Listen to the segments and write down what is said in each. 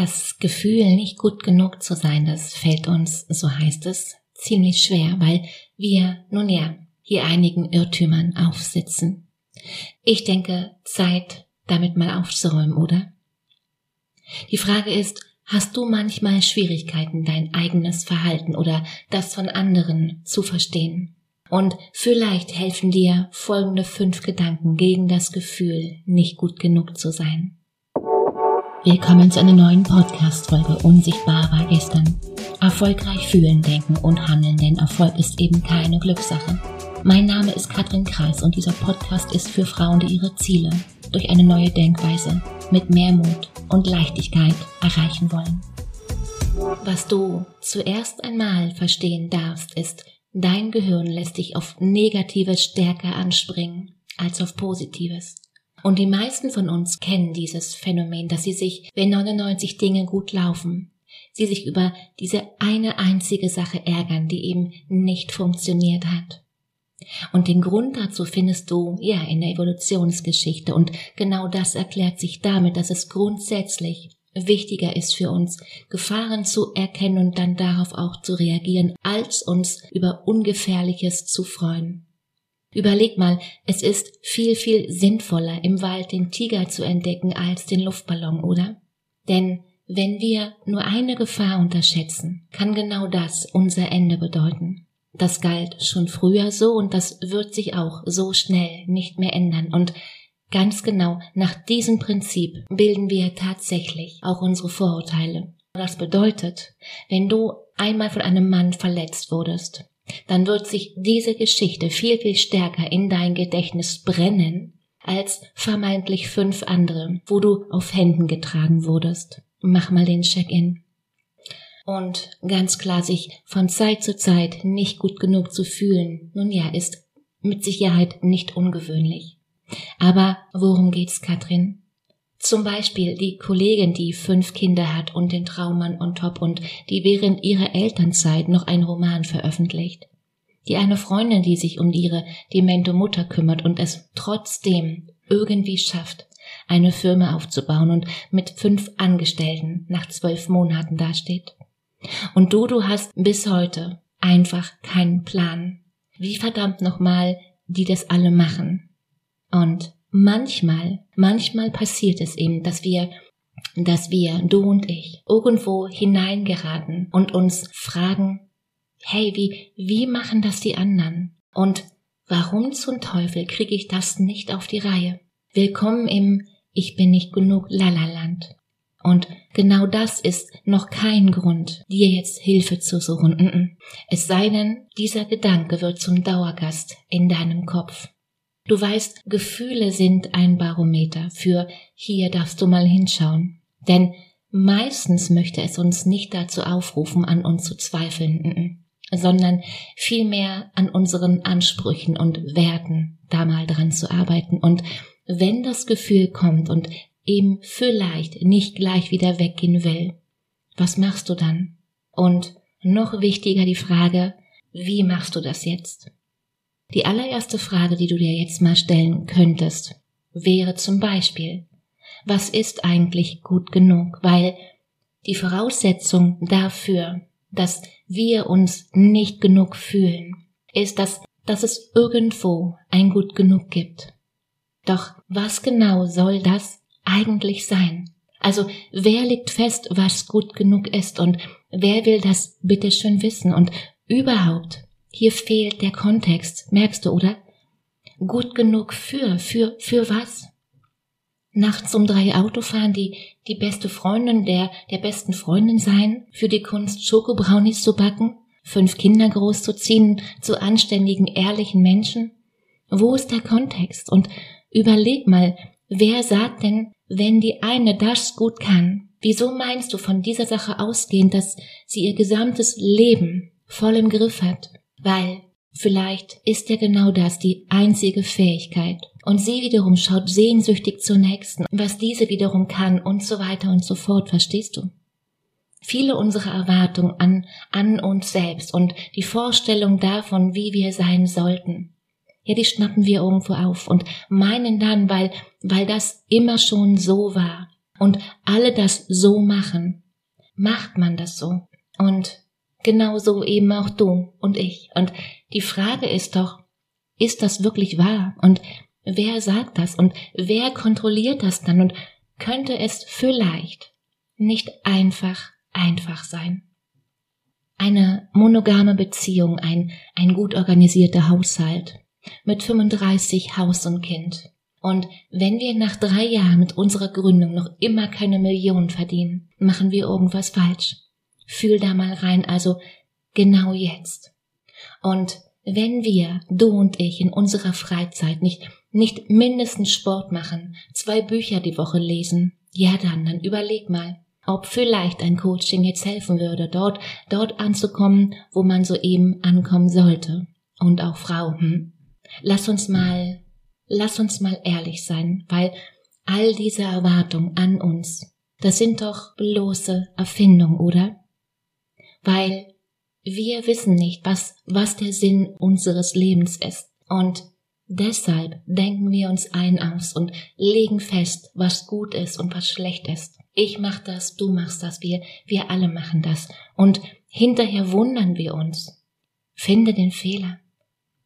Das Gefühl, nicht gut genug zu sein, das fällt uns, so heißt es, ziemlich schwer, weil wir, nun ja, hier einigen Irrtümern aufsitzen. Ich denke, Zeit, damit mal aufzuräumen, oder? Die Frage ist, hast du manchmal Schwierigkeiten, dein eigenes Verhalten oder das von anderen zu verstehen? Und vielleicht helfen dir folgende fünf Gedanken gegen das Gefühl, nicht gut genug zu sein. Willkommen zu einer neuen Podcast-Folge Unsichtbar war gestern. Erfolgreich fühlen, denken und handeln, denn Erfolg ist eben keine Glückssache. Mein Name ist Katrin Kreis und dieser Podcast ist für Frauen, die ihre Ziele durch eine neue Denkweise mit mehr Mut und Leichtigkeit erreichen wollen. Was du zuerst einmal verstehen darfst, ist, Dein Gehirn lässt dich auf Negatives stärker anspringen als auf Positives. Und die meisten von uns kennen dieses Phänomen, dass sie sich, wenn 99 Dinge gut laufen, sie sich über diese eine einzige Sache ärgern, die eben nicht funktioniert hat. Und den Grund dazu findest du ja in der Evolutionsgeschichte und genau das erklärt sich damit, dass es grundsätzlich wichtiger ist für uns, Gefahren zu erkennen und dann darauf auch zu reagieren, als uns über Ungefährliches zu freuen. Überleg mal, es ist viel, viel sinnvoller, im Wald den Tiger zu entdecken als den Luftballon, oder? Denn wenn wir nur eine Gefahr unterschätzen, kann genau das unser Ende bedeuten. Das galt schon früher so und das wird sich auch so schnell nicht mehr ändern. Und Ganz genau nach diesem Prinzip bilden wir tatsächlich auch unsere Vorurteile. Das bedeutet, wenn du einmal von einem Mann verletzt wurdest, dann wird sich diese Geschichte viel, viel stärker in dein Gedächtnis brennen als vermeintlich fünf andere, wo du auf Händen getragen wurdest. Mach mal den Check-in. Und ganz klar, sich von Zeit zu Zeit nicht gut genug zu fühlen, nun ja, ist mit Sicherheit nicht ungewöhnlich. Aber worum geht's, Katrin? Zum Beispiel die Kollegin, die fünf Kinder hat und den Traummann on top und die während ihrer Elternzeit noch einen Roman veröffentlicht. Die eine Freundin, die sich um ihre demente Mutter kümmert und es trotzdem irgendwie schafft, eine Firma aufzubauen und mit fünf Angestellten nach zwölf Monaten dasteht. Und du, du hast bis heute einfach keinen Plan. Wie verdammt nochmal die das alle machen. Und manchmal, manchmal passiert es eben, dass wir dass wir, du und ich, irgendwo hineingeraten und uns fragen, hey, wie, wie machen das die anderen? Und warum zum Teufel kriege ich das nicht auf die Reihe? Willkommen im Ich bin nicht genug Lalaland. Und genau das ist noch kein Grund, dir jetzt Hilfe zu suchen. Es sei denn, dieser Gedanke wird zum Dauergast in deinem Kopf. Du weißt, Gefühle sind ein Barometer für hier darfst du mal hinschauen. Denn meistens möchte es uns nicht dazu aufrufen, an uns zu zweifeln, sondern vielmehr an unseren Ansprüchen und Werten da mal dran zu arbeiten. Und wenn das Gefühl kommt und eben vielleicht nicht gleich wieder weggehen will, was machst du dann? Und noch wichtiger die Frage, wie machst du das jetzt? Die allererste Frage, die du dir jetzt mal stellen könntest, wäre zum Beispiel, was ist eigentlich gut genug? Weil die Voraussetzung dafür, dass wir uns nicht genug fühlen, ist, dass, dass es irgendwo ein gut genug gibt. Doch was genau soll das eigentlich sein? Also wer legt fest, was gut genug ist und wer will das bitte schön wissen und überhaupt, hier fehlt der Kontext, merkst du, oder? Gut genug für, für, für was? Nachts um drei Autofahren, die, die beste Freundin der, der besten Freundin sein, für die Kunst Schokobrownies zu backen, fünf Kinder großzuziehen, zu anständigen, ehrlichen Menschen? Wo ist der Kontext? Und überleg mal, wer sagt denn, wenn die eine das gut kann, wieso meinst du von dieser Sache ausgehend, dass sie ihr gesamtes Leben voll im Griff hat? Weil vielleicht ist ja genau das die einzige Fähigkeit. Und sie wiederum schaut sehnsüchtig zur nächsten, was diese wiederum kann und so weiter und so fort, verstehst du? Viele unserer Erwartungen an, an uns selbst und die Vorstellung davon, wie wir sein sollten, ja, die schnappen wir irgendwo auf und meinen dann, weil, weil das immer schon so war und alle das so machen, macht man das so. Und genauso eben auch du und ich. Und die Frage ist doch, ist das wirklich wahr? Und wer sagt das? Und wer kontrolliert das dann? Und könnte es vielleicht nicht einfach, einfach sein? Eine monogame Beziehung, ein, ein gut organisierter Haushalt mit 35 Haus und Kind. Und wenn wir nach drei Jahren mit unserer Gründung noch immer keine Millionen verdienen, machen wir irgendwas falsch. Fühl da mal rein, also genau jetzt. Und wenn wir, du und ich, in unserer Freizeit nicht, nicht mindestens Sport machen, zwei Bücher die Woche lesen, ja dann, dann überleg mal, ob vielleicht ein Coaching jetzt helfen würde, dort, dort anzukommen, wo man soeben ankommen sollte. Und auch Frau, hm? Lass uns mal, lass uns mal ehrlich sein, weil all diese Erwartungen an uns, das sind doch bloße Erfindungen, oder? Weil wir wissen nicht, was, was der Sinn unseres Lebens ist. Und deshalb denken wir uns ein aus und legen fest, was gut ist und was schlecht ist. Ich mach das, du machst das, wir, wir alle machen das. Und hinterher wundern wir uns. Finde den Fehler.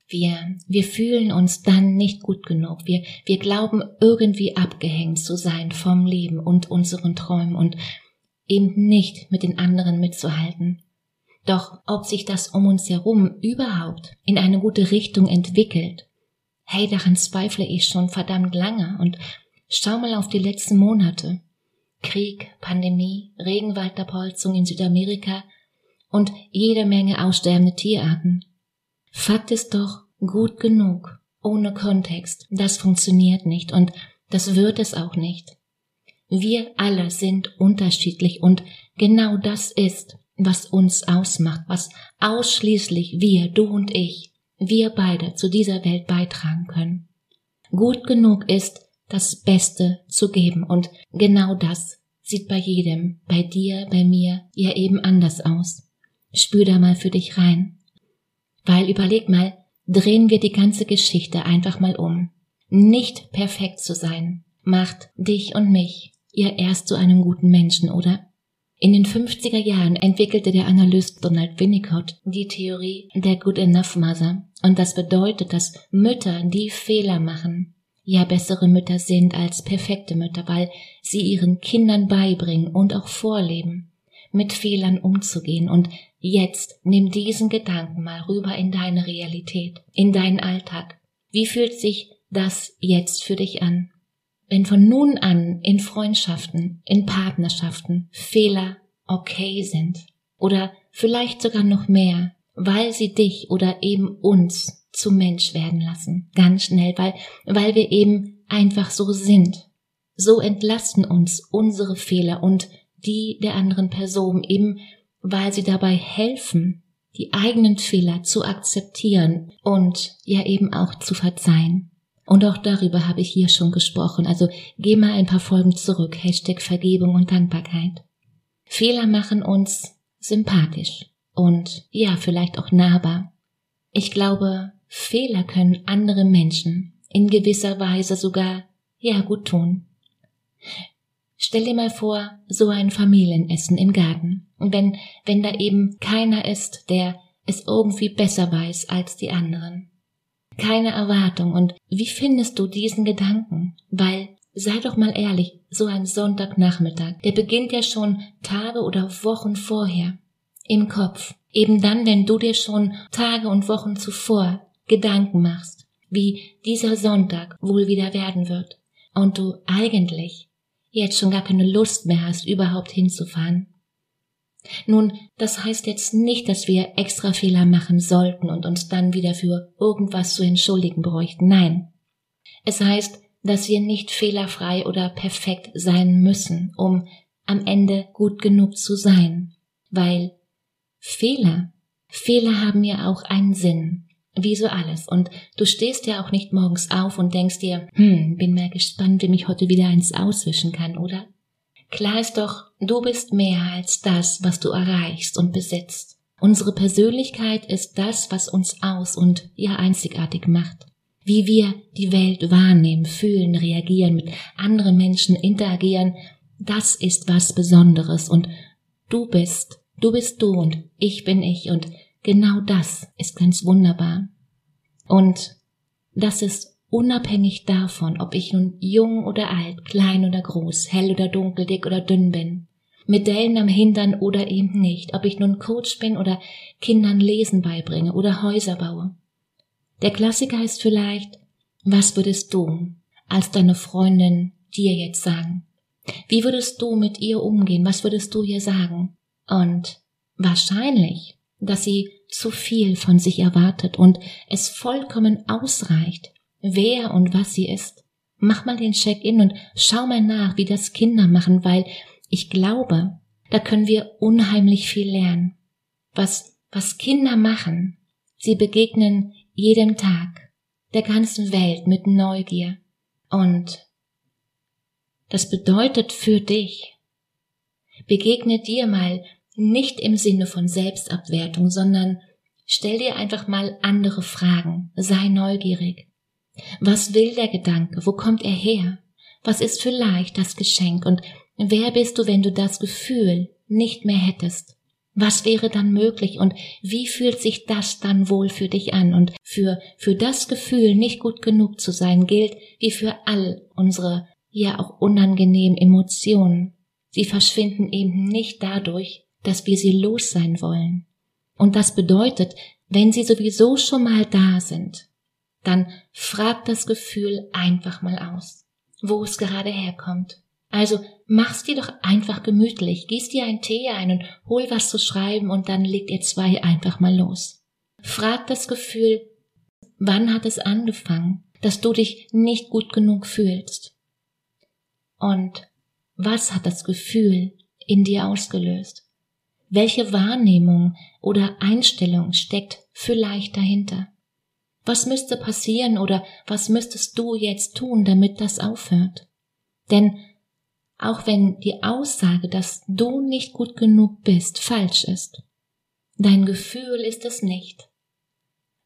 Wir, wir fühlen uns dann nicht gut genug. Wir, wir glauben irgendwie abgehängt zu sein vom Leben und unseren Träumen und eben nicht mit den anderen mitzuhalten. Doch ob sich das um uns herum überhaupt in eine gute Richtung entwickelt, hey, daran zweifle ich schon verdammt lange und schau mal auf die letzten Monate. Krieg, Pandemie, Regenwaldabholzung in Südamerika und jede Menge aussterbende Tierarten. Fakt ist doch gut genug, ohne Kontext. Das funktioniert nicht und das wird es auch nicht. Wir alle sind unterschiedlich und genau das ist, was uns ausmacht, was ausschließlich wir, du und ich, wir beide zu dieser Welt beitragen können. Gut genug ist, das Beste zu geben und genau das sieht bei jedem, bei dir, bei mir ja eben anders aus. Spür da mal für dich rein. Weil überleg mal, drehen wir die ganze Geschichte einfach mal um. Nicht perfekt zu sein, macht dich und mich ja erst zu einem guten Menschen, oder? In den 50er Jahren entwickelte der Analyst Donald Winnicott die Theorie der Good Enough Mother. Und das bedeutet, dass Mütter, die Fehler machen, ja bessere Mütter sind als perfekte Mütter, weil sie ihren Kindern beibringen und auch vorleben, mit Fehlern umzugehen. Und jetzt nimm diesen Gedanken mal rüber in deine Realität, in deinen Alltag. Wie fühlt sich das jetzt für dich an? Wenn von nun an in Freundschaften, in Partnerschaften Fehler okay sind oder vielleicht sogar noch mehr, weil sie dich oder eben uns zum Mensch werden lassen, ganz schnell, weil, weil wir eben einfach so sind. So entlasten uns unsere Fehler und die der anderen Person eben, weil sie dabei helfen, die eigenen Fehler zu akzeptieren und ja eben auch zu verzeihen. Und auch darüber habe ich hier schon gesprochen. Also geh mal ein paar Folgen zurück. Hashtag Vergebung und Dankbarkeit. Fehler machen uns sympathisch und ja, vielleicht auch nahbar. Ich glaube, Fehler können andere Menschen in gewisser Weise sogar ja gut tun. Stell dir mal vor, so ein Familienessen im Garten. Und wenn, wenn da eben keiner ist, der es irgendwie besser weiß als die anderen keine Erwartung. Und wie findest du diesen Gedanken? Weil, sei doch mal ehrlich, so ein Sonntagnachmittag, der beginnt ja schon Tage oder Wochen vorher im Kopf. Eben dann, wenn du dir schon Tage und Wochen zuvor Gedanken machst, wie dieser Sonntag wohl wieder werden wird und du eigentlich jetzt schon gar keine Lust mehr hast, überhaupt hinzufahren. Nun, das heißt jetzt nicht, dass wir extra Fehler machen sollten und uns dann wieder für irgendwas zu entschuldigen bräuchten. Nein. Es heißt, dass wir nicht fehlerfrei oder perfekt sein müssen, um am Ende gut genug zu sein. Weil Fehler, Fehler haben ja auch einen Sinn. Wie so alles. Und du stehst ja auch nicht morgens auf und denkst dir, hm, bin mal gespannt, wie mich heute wieder eins auswischen kann, oder? Klar ist doch, du bist mehr als das, was du erreichst und besitzt. Unsere Persönlichkeit ist das, was uns aus und ja einzigartig macht. Wie wir die Welt wahrnehmen, fühlen, reagieren, mit anderen Menschen interagieren, das ist was Besonderes und du bist, du bist du und ich bin ich und genau das ist ganz wunderbar. Und das ist unabhängig davon, ob ich nun jung oder alt, klein oder groß, hell oder dunkel, dick oder dünn bin, mit Dellen am Hintern oder eben nicht, ob ich nun Coach bin oder Kindern Lesen beibringe oder Häuser baue. Der Klassiker ist vielleicht, was würdest du als deine Freundin dir jetzt sagen? Wie würdest du mit ihr umgehen? Was würdest du ihr sagen? Und wahrscheinlich, dass sie zu viel von sich erwartet und es vollkommen ausreicht, wer und was sie ist. Mach mal den Check-in und schau mal nach, wie das Kinder machen, weil ich glaube, da können wir unheimlich viel lernen. Was, was Kinder machen, sie begegnen jedem Tag, der ganzen Welt mit Neugier. Und das bedeutet für dich, begegne dir mal nicht im Sinne von Selbstabwertung, sondern stell dir einfach mal andere Fragen, sei neugierig. Was will der Gedanke? Wo kommt er her? Was ist vielleicht das Geschenk? Und wer bist du, wenn du das Gefühl nicht mehr hättest? Was wäre dann möglich und wie fühlt sich das dann wohl für dich an? Und für, für das Gefühl, nicht gut genug zu sein, gilt wie für all unsere ja auch unangenehmen Emotionen. Sie verschwinden eben nicht dadurch, dass wir sie los sein wollen. Und das bedeutet, wenn sie sowieso schon mal da sind, dann frag das Gefühl einfach mal aus, wo es gerade herkommt. Also mach's dir doch einfach gemütlich, gieß dir einen Tee ein und hol was zu schreiben und dann legt ihr zwei einfach mal los. Frag das Gefühl, wann hat es angefangen, dass du dich nicht gut genug fühlst? Und was hat das Gefühl in dir ausgelöst? Welche Wahrnehmung oder Einstellung steckt vielleicht dahinter? Was müsste passieren oder was müsstest du jetzt tun, damit das aufhört? Denn auch wenn die Aussage, dass du nicht gut genug bist, falsch ist, dein Gefühl ist es nicht.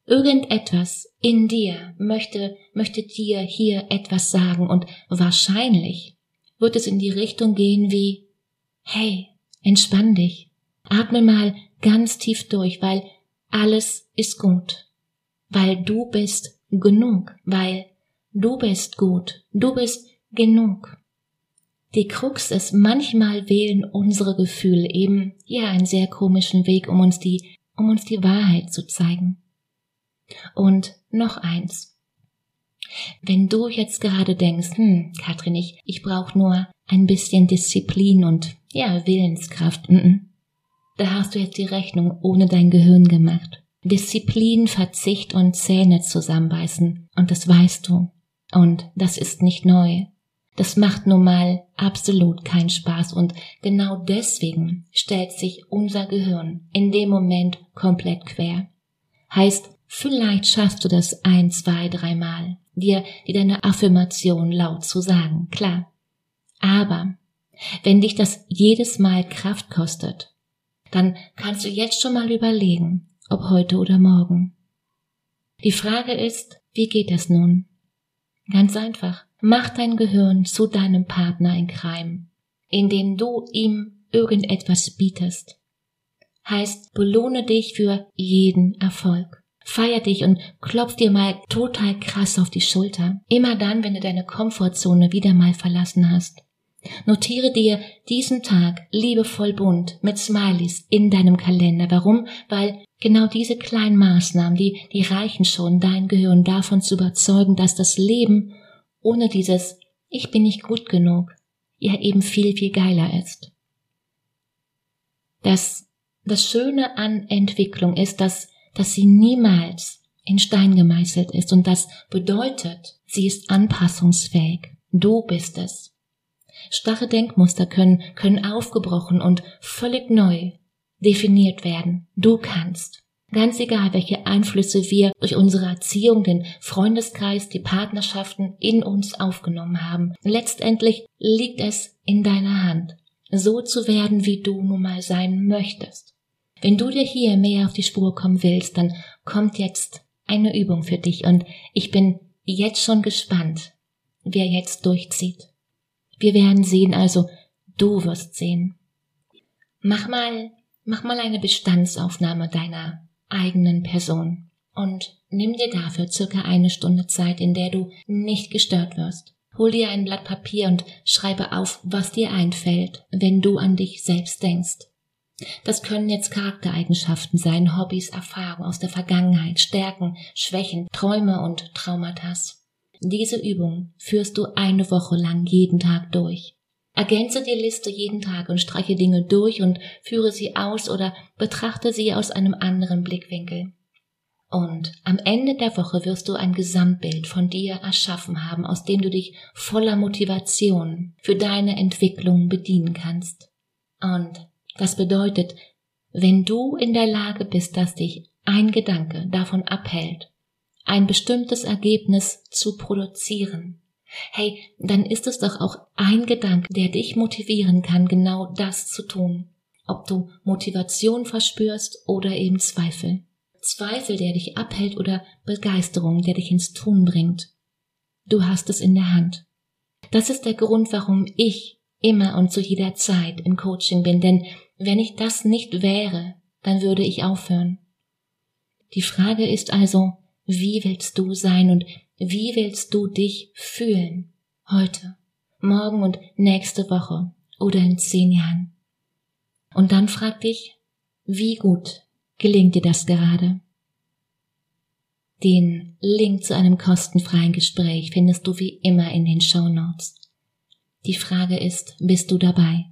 Irgendetwas in dir möchte, möchte dir hier etwas sagen und wahrscheinlich wird es in die Richtung gehen wie, hey, entspann dich, Atme mal ganz tief durch, weil alles ist gut. Weil du bist genug, weil du bist gut, du bist genug. Die Krux ist, manchmal wählen unsere Gefühle eben ja einen sehr komischen Weg, um uns die, um uns die Wahrheit zu zeigen. Und noch eins. Wenn du jetzt gerade denkst, hm, Katrin, ich, ich brauche nur ein bisschen Disziplin und ja, Willenskraft, n -n, da hast du jetzt die Rechnung ohne dein Gehirn gemacht. Disziplin, Verzicht und Zähne zusammenbeißen. Und das weißt du. Und das ist nicht neu. Das macht nun mal absolut keinen Spaß und genau deswegen stellt sich unser Gehirn in dem Moment komplett quer. Heißt, vielleicht schaffst du das ein, zwei, dreimal, dir, dir deine Affirmation laut zu sagen, klar. Aber wenn dich das jedes Mal Kraft kostet dann kannst du jetzt schon mal überlegen, ob heute oder morgen. Die Frage ist, wie geht es nun? Ganz einfach. Mach dein Gehirn zu deinem Partner in Crime, indem du ihm irgendetwas bietest. Heißt, belohne dich für jeden Erfolg. Feier dich und klopf dir mal total krass auf die Schulter. Immer dann, wenn du deine Komfortzone wieder mal verlassen hast. Notiere dir diesen Tag liebevoll bunt mit Smileys in deinem Kalender. Warum? Weil genau diese kleinen Maßnahmen, die, die reichen schon, dein Gehirn davon zu überzeugen, dass das Leben ohne dieses Ich bin nicht gut genug ja eben viel, viel geiler ist. Das, das Schöne an Entwicklung ist, dass, dass sie niemals in Stein gemeißelt ist und das bedeutet, sie ist anpassungsfähig. Du bist es. Starre Denkmuster können, können aufgebrochen und völlig neu definiert werden. Du kannst. Ganz egal, welche Einflüsse wir durch unsere Erziehung, den Freundeskreis, die Partnerschaften in uns aufgenommen haben. Letztendlich liegt es in deiner Hand, so zu werden, wie du nun mal sein möchtest. Wenn du dir hier mehr auf die Spur kommen willst, dann kommt jetzt eine Übung für dich und ich bin jetzt schon gespannt, wer jetzt durchzieht. Wir werden sehen also, Du wirst sehen. Mach mal, mach mal eine Bestandsaufnahme deiner eigenen Person und nimm dir dafür circa eine Stunde Zeit, in der du nicht gestört wirst. Hol dir ein Blatt Papier und schreibe auf, was dir einfällt, wenn du an dich selbst denkst. Das können jetzt Charaktereigenschaften sein, Hobbys, Erfahrungen aus der Vergangenheit, Stärken, Schwächen, Träume und Traumata. Diese Übung führst du eine Woche lang jeden Tag durch. Ergänze die Liste jeden Tag und streiche Dinge durch und führe sie aus oder betrachte sie aus einem anderen Blickwinkel. Und am Ende der Woche wirst du ein Gesamtbild von dir erschaffen haben, aus dem du dich voller Motivation für deine Entwicklung bedienen kannst. Und das bedeutet, wenn du in der Lage bist, dass dich ein Gedanke davon abhält, ein bestimmtes Ergebnis zu produzieren, hey, dann ist es doch auch ein Gedanke, der dich motivieren kann, genau das zu tun. Ob du Motivation verspürst oder eben Zweifel. Zweifel, der dich abhält oder Begeisterung, der dich ins Tun bringt. Du hast es in der Hand. Das ist der Grund, warum ich immer und zu jeder Zeit im Coaching bin, denn wenn ich das nicht wäre, dann würde ich aufhören. Die Frage ist also, wie willst du sein und wie willst du dich fühlen? Heute, morgen und nächste Woche oder in zehn Jahren? Und dann frag dich, wie gut gelingt dir das gerade? Den Link zu einem kostenfreien Gespräch findest du wie immer in den Show Notes. Die Frage ist, bist du dabei?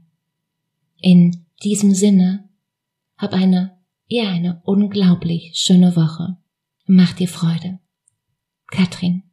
In diesem Sinne, hab eine, ja, eine unglaublich schöne Woche. Mach dir Freude. Katrin.